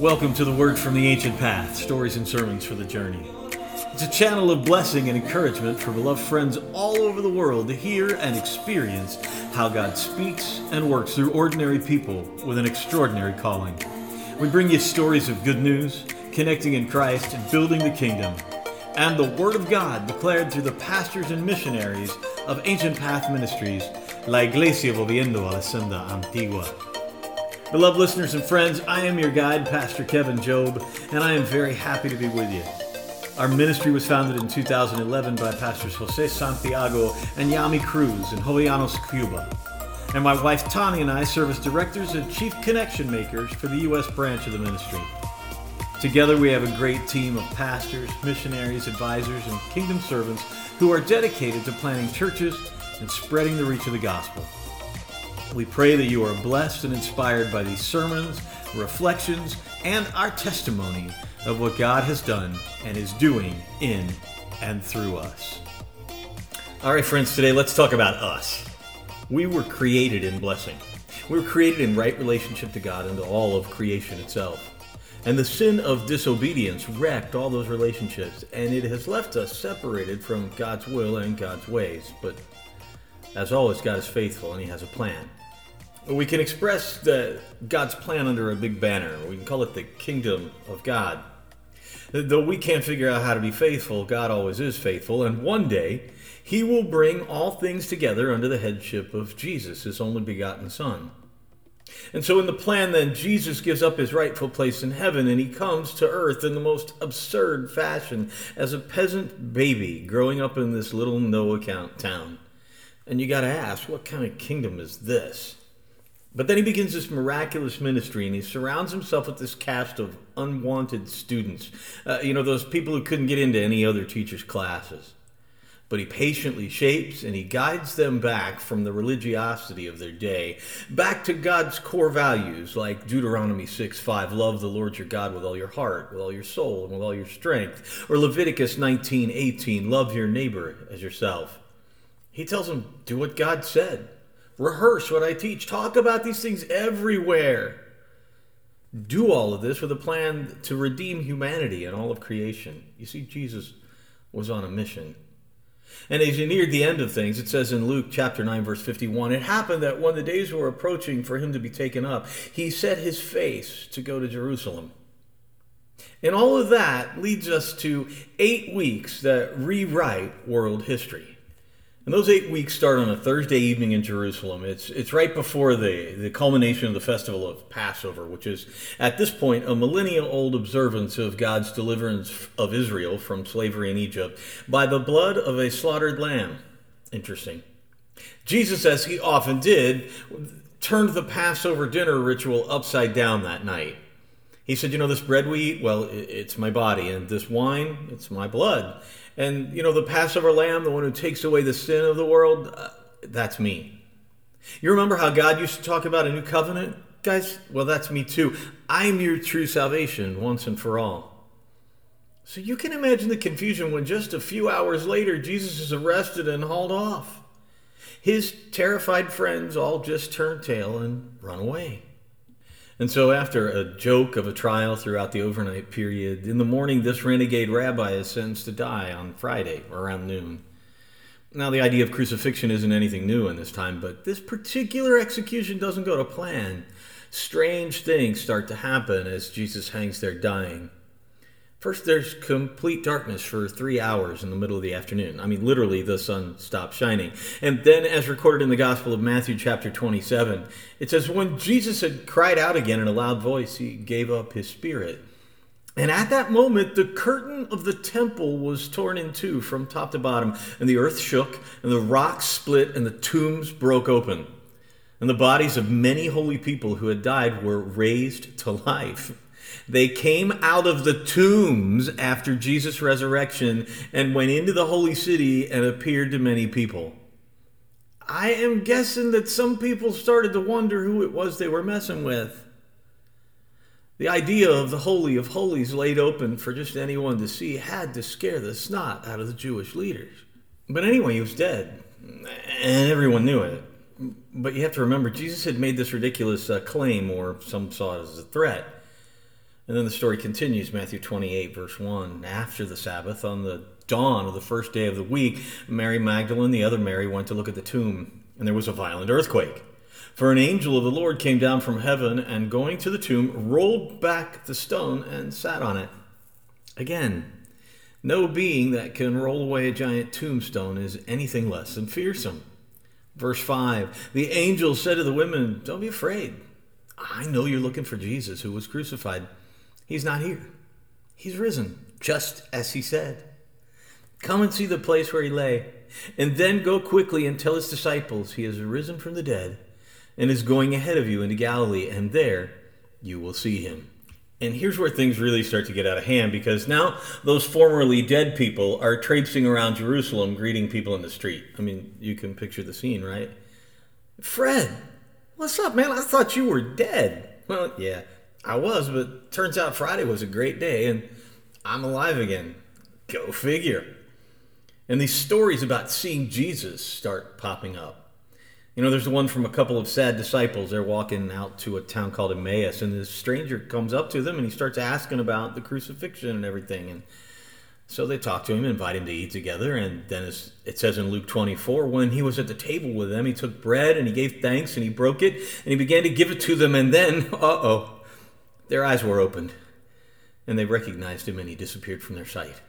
Welcome to the Word from the Ancient Path Stories and Sermons for the Journey. It's a channel of blessing and encouragement for beloved friends all over the world to hear and experience how God speaks and works through ordinary people with an extraordinary calling. We bring you stories of good news, connecting in Christ and building the kingdom, and the Word of God declared through the pastors and missionaries of Ancient Path Ministries, La Iglesia Volviendo a la Senda Antigua. Beloved listeners and friends, I am your guide, Pastor Kevin Jobe, and I am very happy to be with you. Our ministry was founded in 2011 by Pastors Jose Santiago and Yami Cruz in Jovellanos, Cuba. And my wife Tani and I serve as directors and chief connection makers for the U.S. branch of the ministry. Together, we have a great team of pastors, missionaries, advisors, and kingdom servants who are dedicated to planting churches and spreading the reach of the gospel. We pray that you are blessed and inspired by these sermons, reflections, and our testimony of what God has done and is doing in and through us. All right, friends, today let's talk about us. We were created in blessing. We were created in right relationship to God and to all of creation itself. And the sin of disobedience wrecked all those relationships, and it has left us separated from God's will and God's ways. But as always, God is faithful and He has a plan. We can express the, God's plan under a big banner. We can call it the kingdom of God. Though we can't figure out how to be faithful, God always is faithful, and one day He will bring all things together under the headship of Jesus, His only begotten Son. And so, in the plan, then, Jesus gives up his rightful place in heaven and he comes to earth in the most absurd fashion as a peasant baby growing up in this little no account town. And you got to ask, what kind of kingdom is this? But then he begins this miraculous ministry and he surrounds himself with this cast of unwanted students. Uh, you know, those people who couldn't get into any other teacher's classes. But he patiently shapes and he guides them back from the religiosity of their day, back to God's core values like Deuteronomy 6 5, love the Lord your God with all your heart, with all your soul, and with all your strength. Or Leviticus 19 18, love your neighbor as yourself. He tells them, do what God said rehearse what I teach, talk about these things everywhere. Do all of this with a plan to redeem humanity and all of creation. You see, Jesus was on a mission. And as he neared the end of things, it says in Luke chapter 9, verse 51, it happened that when the days were approaching for him to be taken up, he set his face to go to Jerusalem. And all of that leads us to eight weeks that rewrite world history. And those eight weeks start on a Thursday evening in Jerusalem. It's, it's right before the, the culmination of the festival of Passover, which is at this point a millennia old observance of God's deliverance of Israel from slavery in Egypt by the blood of a slaughtered lamb. Interesting. Jesus, as he often did, turned the Passover dinner ritual upside down that night. He said, You know, this bread we eat, well, it's my body, and this wine, it's my blood. And, you know, the Passover lamb, the one who takes away the sin of the world, uh, that's me. You remember how God used to talk about a new covenant? Guys, well, that's me too. I'm your true salvation once and for all. So you can imagine the confusion when just a few hours later Jesus is arrested and hauled off. His terrified friends all just turn tail and run away. And so, after a joke of a trial throughout the overnight period, in the morning, this renegade rabbi is sentenced to die on Friday around noon. Now, the idea of crucifixion isn't anything new in this time, but this particular execution doesn't go to plan. Strange things start to happen as Jesus hangs there dying. First, there's complete darkness for three hours in the middle of the afternoon. I mean, literally, the sun stops shining. And then, as recorded in the Gospel of Matthew, chapter 27, it says, When Jesus had cried out again in a loud voice, he gave up his spirit. And at that moment, the curtain of the temple was torn in two from top to bottom, and the earth shook, and the rocks split, and the tombs broke open. And the bodies of many holy people who had died were raised to life. They came out of the tombs after Jesus' resurrection and went into the holy city and appeared to many people. I am guessing that some people started to wonder who it was they were messing with. The idea of the Holy of Holies laid open for just anyone to see had to scare the snot out of the Jewish leaders. But anyway, he was dead, and everyone knew it. But you have to remember, Jesus had made this ridiculous uh, claim, or some saw it as a threat. And then the story continues, Matthew 28, verse 1. After the Sabbath, on the dawn of the first day of the week, Mary Magdalene, the other Mary, went to look at the tomb, and there was a violent earthquake. For an angel of the Lord came down from heaven, and going to the tomb, rolled back the stone and sat on it. Again, no being that can roll away a giant tombstone is anything less than fearsome. Verse 5 The angel said to the women, Don't be afraid. I know you're looking for Jesus who was crucified. He's not here, he's risen, just as he said. Come and see the place where he lay, and then go quickly and tell his disciples he has risen from the dead and is going ahead of you into Galilee, and there you will see him. And here's where things really start to get out of hand because now those formerly dead people are traipsing around Jerusalem greeting people in the street. I mean, you can picture the scene, right? Fred, what's up, man? I thought you were dead. Well, yeah, I was, but turns out Friday was a great day and I'm alive again. Go figure. And these stories about seeing Jesus start popping up. You know, there's the one from a couple of sad disciples. They're walking out to a town called Emmaus, and this stranger comes up to them and he starts asking about the crucifixion and everything. And so they talk to him, invite him to eat together. And then it says in Luke 24, when he was at the table with them, he took bread and he gave thanks and he broke it and he began to give it to them. And then, uh oh, their eyes were opened and they recognized him and he disappeared from their sight.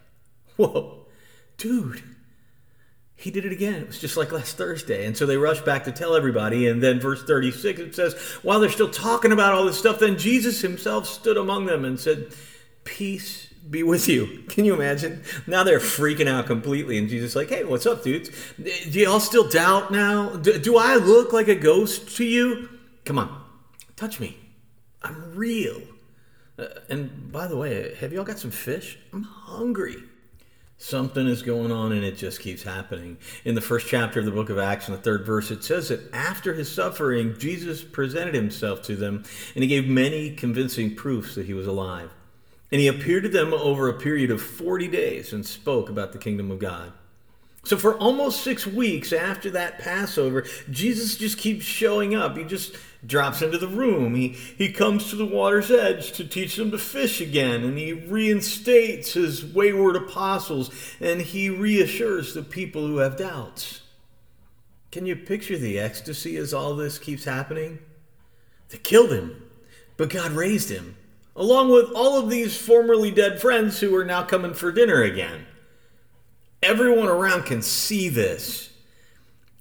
Whoa, dude he did it again. It was just like last Thursday. And so they rushed back to tell everybody. And then, verse 36, it says, while they're still talking about all this stuff, then Jesus himself stood among them and said, Peace be with you. Can you imagine? Now they're freaking out completely. And Jesus like, Hey, what's up, dudes? Do y'all still doubt now? Do, do I look like a ghost to you? Come on, touch me. I'm real. Uh, and by the way, have y'all got some fish? I'm hungry. Something is going on and it just keeps happening. In the first chapter of the book of Acts, in the third verse, it says that after his suffering, Jesus presented himself to them and he gave many convincing proofs that he was alive. And he appeared to them over a period of 40 days and spoke about the kingdom of God. So, for almost six weeks after that Passover, Jesus just keeps showing up. He just drops into the room. He, he comes to the water's edge to teach them to fish again, and he reinstates his wayward apostles, and he reassures the people who have doubts. Can you picture the ecstasy as all this keeps happening? They killed him, but God raised him, along with all of these formerly dead friends who are now coming for dinner again. Everyone around can see this.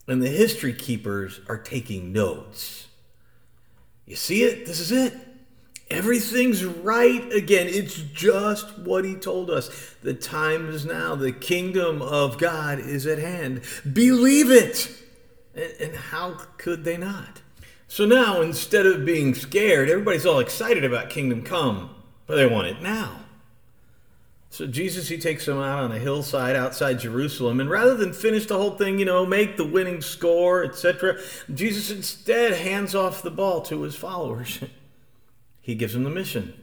And the history keepers are taking notes. You see it? This is it. Everything's right again. It's just what he told us. The time is now. The kingdom of God is at hand. Believe it. And how could they not? So now, instead of being scared, everybody's all excited about kingdom come, but they want it now. So Jesus, he takes them out on a hillside outside Jerusalem, and rather than finish the whole thing, you know, make the winning score, etc., Jesus instead hands off the ball to his followers. he gives them the mission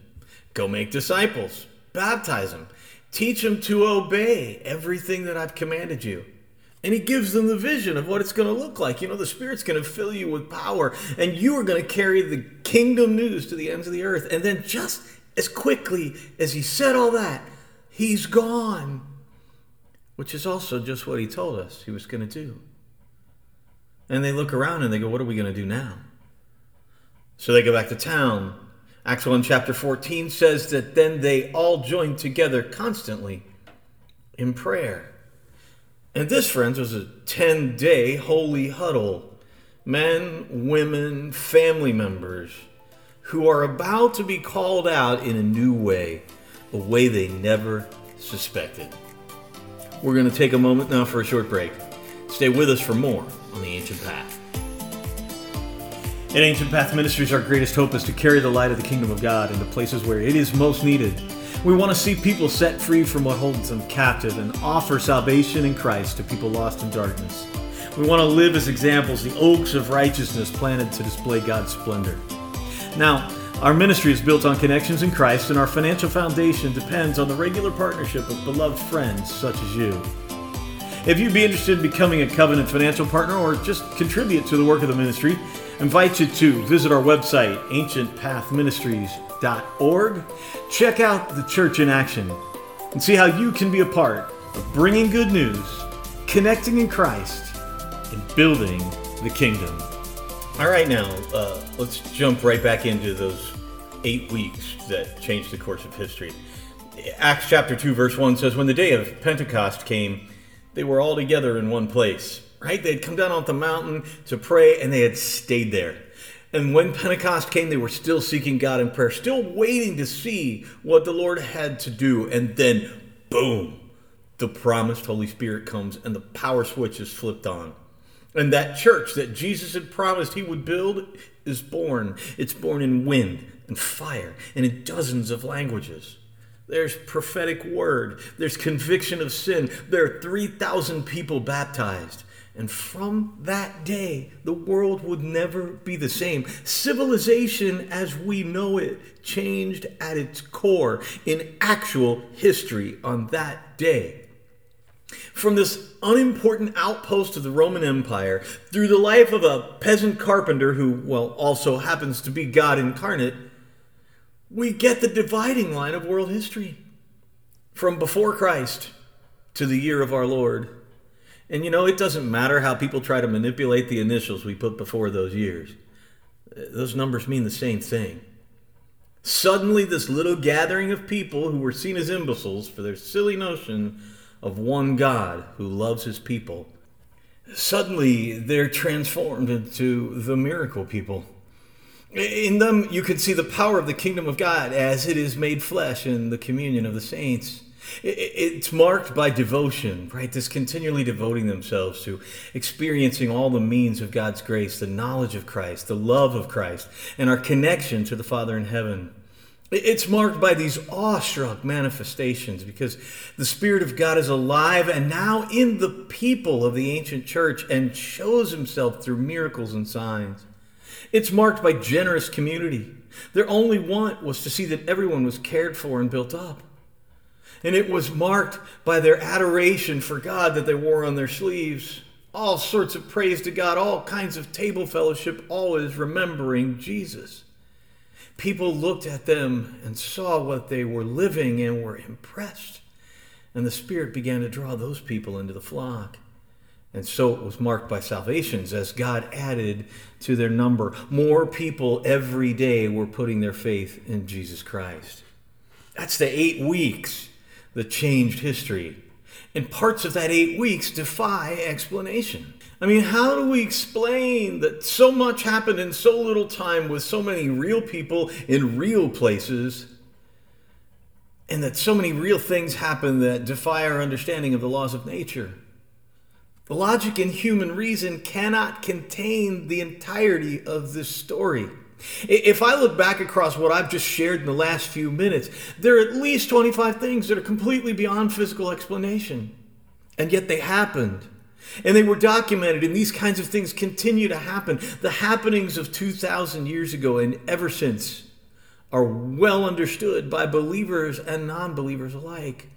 go make disciples, baptize them, teach them to obey everything that I've commanded you. And he gives them the vision of what it's going to look like. You know, the Spirit's going to fill you with power, and you are going to carry the kingdom news to the ends of the earth. And then, just as quickly as he said all that, He's gone. Which is also just what he told us he was going to do. And they look around and they go, What are we going to do now? So they go back to town. Acts 1 chapter 14 says that then they all joined together constantly in prayer. And this, friends, was a 10 day holy huddle. Men, women, family members who are about to be called out in a new way a way they never suspected. We're going to take a moment now for a short break. Stay with us for more on the Ancient Path. In Ancient Path Ministries, our greatest hope is to carry the light of the kingdom of God into places where it is most needed. We want to see people set free from what holds them captive and offer salvation in Christ to people lost in darkness. We want to live as examples, the oaks of righteousness planted to display God's splendor. Now, our ministry is built on connections in Christ, and our financial foundation depends on the regular partnership of beloved friends such as you. If you'd be interested in becoming a covenant financial partner or just contribute to the work of the ministry, I invite you to visit our website, ancientpathministries.org. Check out the church in action and see how you can be a part of bringing good news, connecting in Christ, and building the kingdom. All right, now uh, let's jump right back into those eight weeks that changed the course of history. Acts chapter 2, verse 1 says, When the day of Pentecost came, they were all together in one place, right? They had come down off the mountain to pray and they had stayed there. And when Pentecost came, they were still seeking God in prayer, still waiting to see what the Lord had to do. And then, boom, the promised Holy Spirit comes and the power switch is flipped on. And that church that Jesus had promised he would build is born. It's born in wind and fire and in dozens of languages. There's prophetic word. There's conviction of sin. There are 3,000 people baptized. And from that day, the world would never be the same. Civilization as we know it changed at its core in actual history on that day. From this unimportant outpost of the Roman Empire, through the life of a peasant carpenter who, well, also happens to be God incarnate, we get the dividing line of world history from before Christ to the year of our Lord. And you know, it doesn't matter how people try to manipulate the initials we put before those years, those numbers mean the same thing. Suddenly, this little gathering of people who were seen as imbeciles for their silly notion of one God who loves his people, suddenly they're transformed into the miracle people in them, you can see the power of the kingdom of God as it is made flesh in the communion of the saints. It's marked by devotion, right? This continually devoting themselves to experiencing all the means of God's grace, the knowledge of Christ, the love of Christ, and our connection to the Father in heaven. It's marked by these awestruck manifestations because the Spirit of God is alive and now in the people of the ancient church and shows himself through miracles and signs. It's marked by generous community. Their only want was to see that everyone was cared for and built up. And it was marked by their adoration for God that they wore on their sleeves. All sorts of praise to God, all kinds of table fellowship, always remembering Jesus. People looked at them and saw what they were living and were impressed. And the Spirit began to draw those people into the flock. And so it was marked by salvations as God added to their number. More people every day were putting their faith in Jesus Christ. That's the eight weeks that changed history. And parts of that eight weeks defy explanation. I mean, how do we explain that so much happened in so little time with so many real people in real places, and that so many real things happen that defy our understanding of the laws of nature? The logic and human reason cannot contain the entirety of this story. If I look back across what I've just shared in the last few minutes, there are at least 25 things that are completely beyond physical explanation. And yet they happened. And they were documented, and these kinds of things continue to happen. The happenings of 2,000 years ago and ever since are well understood by believers and non believers alike.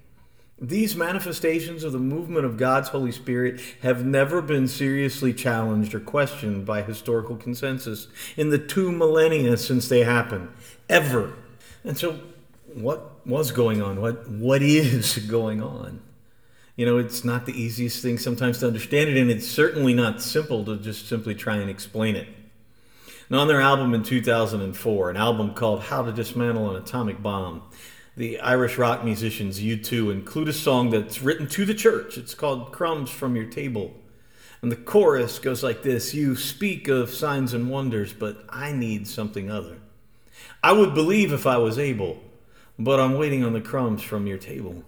These manifestations of the movement of God's Holy Spirit have never been seriously challenged or questioned by historical consensus in the two millennia since they happened, ever. And so, what was going on? What, what is going on? You know, it's not the easiest thing sometimes to understand it, and it's certainly not simple to just simply try and explain it. Now, on their album in 2004, an album called How to Dismantle an Atomic Bomb, the Irish rock musicians U2 include a song that's written to the church. It's called Crumbs from Your Table. And the chorus goes like this You speak of signs and wonders, but I need something other. I would believe if I was able, but I'm waiting on the crumbs from your table.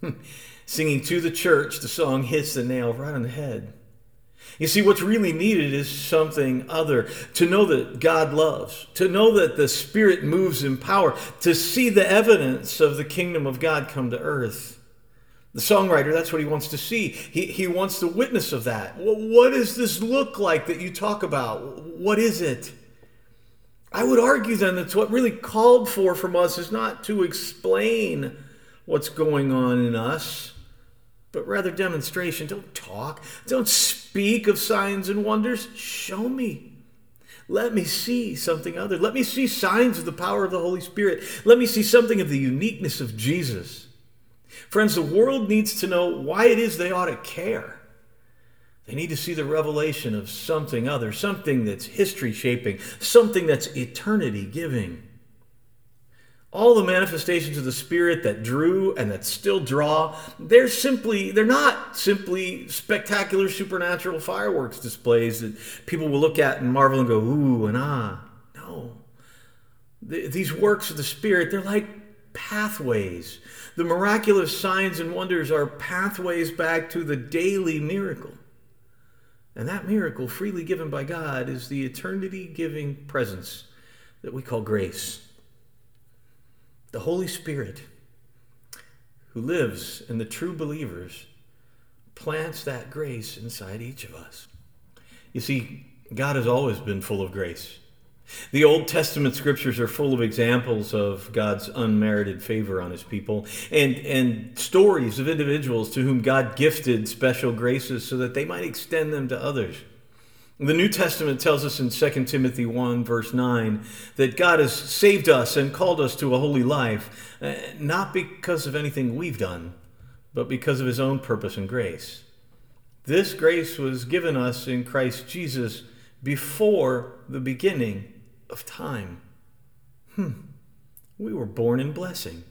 Singing to the church, the song hits the nail right on the head. You see, what's really needed is something other to know that God loves, to know that the Spirit moves in power, to see the evidence of the kingdom of God come to earth. The songwriter, that's what he wants to see. He, he wants the witness of that. Well, what does this look like that you talk about? What is it? I would argue then that what really called for from us is not to explain what's going on in us but rather demonstration. Don't talk. Don't speak of signs and wonders. Show me. Let me see something other. Let me see signs of the power of the Holy Spirit. Let me see something of the uniqueness of Jesus. Friends, the world needs to know why it is they ought to care. They need to see the revelation of something other, something that's history shaping, something that's eternity giving. All the manifestations of the Spirit that drew and that still draw, they're simply, they're not simply spectacular supernatural fireworks displays that people will look at and marvel and go, ooh and ah. No. These works of the Spirit, they're like pathways. The miraculous signs and wonders are pathways back to the daily miracle. And that miracle, freely given by God, is the eternity giving presence that we call grace. The Holy Spirit, who lives in the true believers, plants that grace inside each of us. You see, God has always been full of grace. The Old Testament scriptures are full of examples of God's unmerited favor on his people and, and stories of individuals to whom God gifted special graces so that they might extend them to others. The New Testament tells us in 2 Timothy 1, verse 9, that God has saved us and called us to a holy life, uh, not because of anything we've done, but because of his own purpose and grace. This grace was given us in Christ Jesus before the beginning of time. Hmm, we were born in blessing.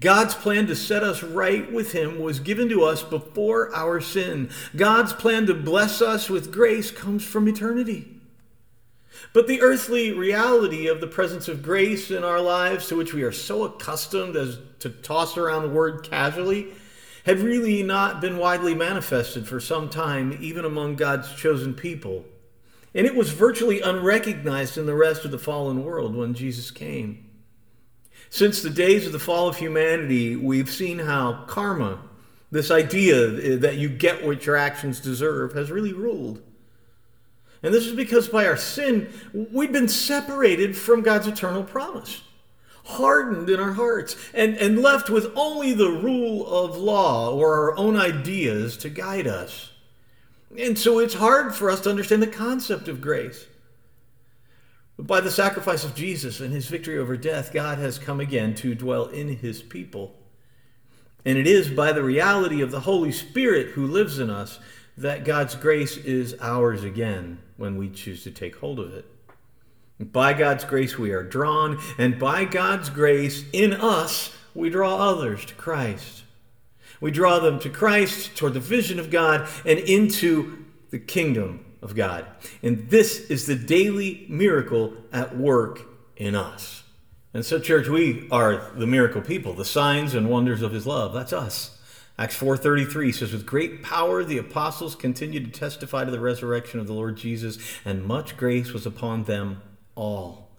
God's plan to set us right with Him was given to us before our sin. God's plan to bless us with grace comes from eternity. But the earthly reality of the presence of grace in our lives, to which we are so accustomed as to toss around the word casually, had really not been widely manifested for some time, even among God's chosen people. And it was virtually unrecognized in the rest of the fallen world when Jesus came. Since the days of the fall of humanity, we've seen how karma, this idea that you get what your actions deserve, has really ruled. And this is because by our sin, we've been separated from God's eternal promise, hardened in our hearts, and, and left with only the rule of law or our own ideas to guide us. And so it's hard for us to understand the concept of grace. By the sacrifice of Jesus and his victory over death, God has come again to dwell in his people. And it is by the reality of the Holy Spirit who lives in us that God's grace is ours again when we choose to take hold of it. By God's grace, we are drawn, and by God's grace in us, we draw others to Christ. We draw them to Christ, toward the vision of God, and into the kingdom of God. And this is the daily miracle at work in us. And so, church, we are the miracle people, the signs and wonders of his love. That's us. Acts 4:33 says with great power the apostles continued to testify to the resurrection of the Lord Jesus and much grace was upon them all.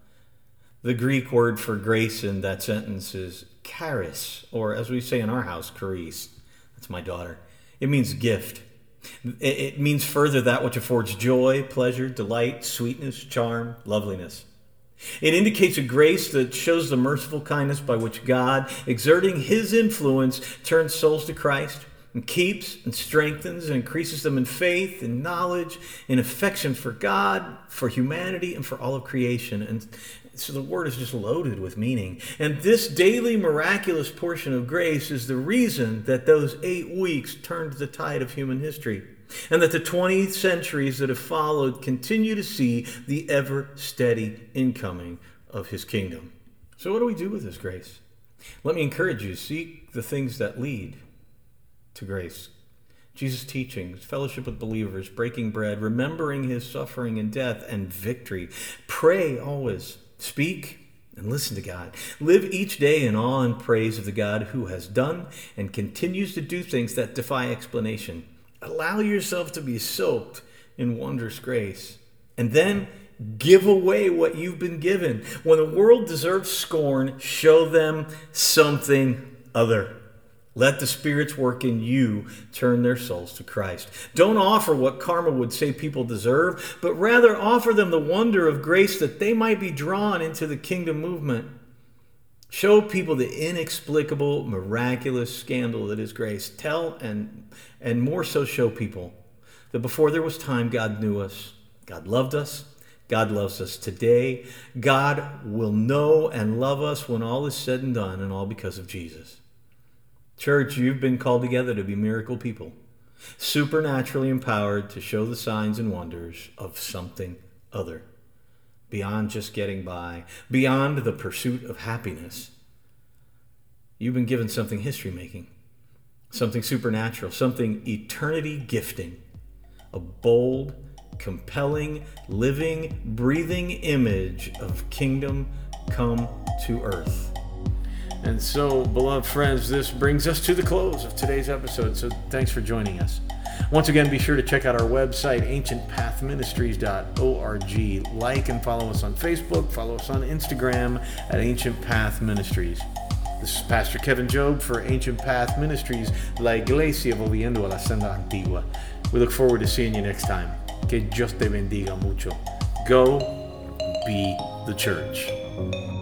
The Greek word for grace in that sentence is charis, or as we say in our house, charis. That's my daughter. It means gift. It means further that which affords joy, pleasure, delight, sweetness, charm, loveliness. It indicates a grace that shows the merciful kindness by which God, exerting his influence, turns souls to Christ and keeps and strengthens and increases them in faith and knowledge and affection for God, for humanity, and for all of creation. And so the word is just loaded with meaning. And this daily miraculous portion of grace is the reason that those eight weeks turned the tide of human history. And that the 20 centuries that have followed continue to see the ever steady incoming of his kingdom. So, what do we do with this grace? Let me encourage you seek the things that lead to grace. Jesus' teachings, fellowship with believers, breaking bread, remembering his suffering and death and victory. Pray always Speak and listen to God. Live each day in awe and praise of the God who has done and continues to do things that defy explanation. Allow yourself to be soaked in wondrous grace. And then give away what you've been given. When the world deserves scorn, show them something other. Let the Spirit's work in you turn their souls to Christ. Don't offer what karma would say people deserve, but rather offer them the wonder of grace that they might be drawn into the kingdom movement. Show people the inexplicable, miraculous scandal that is grace. Tell and, and more so show people that before there was time, God knew us, God loved us, God loves us today. God will know and love us when all is said and done, and all because of Jesus. Church, you've been called together to be miracle people, supernaturally empowered to show the signs and wonders of something other, beyond just getting by, beyond the pursuit of happiness. You've been given something history making, something supernatural, something eternity gifting, a bold, compelling, living, breathing image of kingdom come to earth. And so, beloved friends, this brings us to the close of today's episode. So, thanks for joining us. Once again, be sure to check out our website, ancientpathministries.org. Like and follow us on Facebook, follow us on Instagram at Ancient Path Ministries. This is Pastor Kevin Jobe for Ancient Path Ministries, La Iglesia Volviendo a la Senda Antigua. We look forward to seeing you next time. Que Dios te bendiga mucho. Go be the church.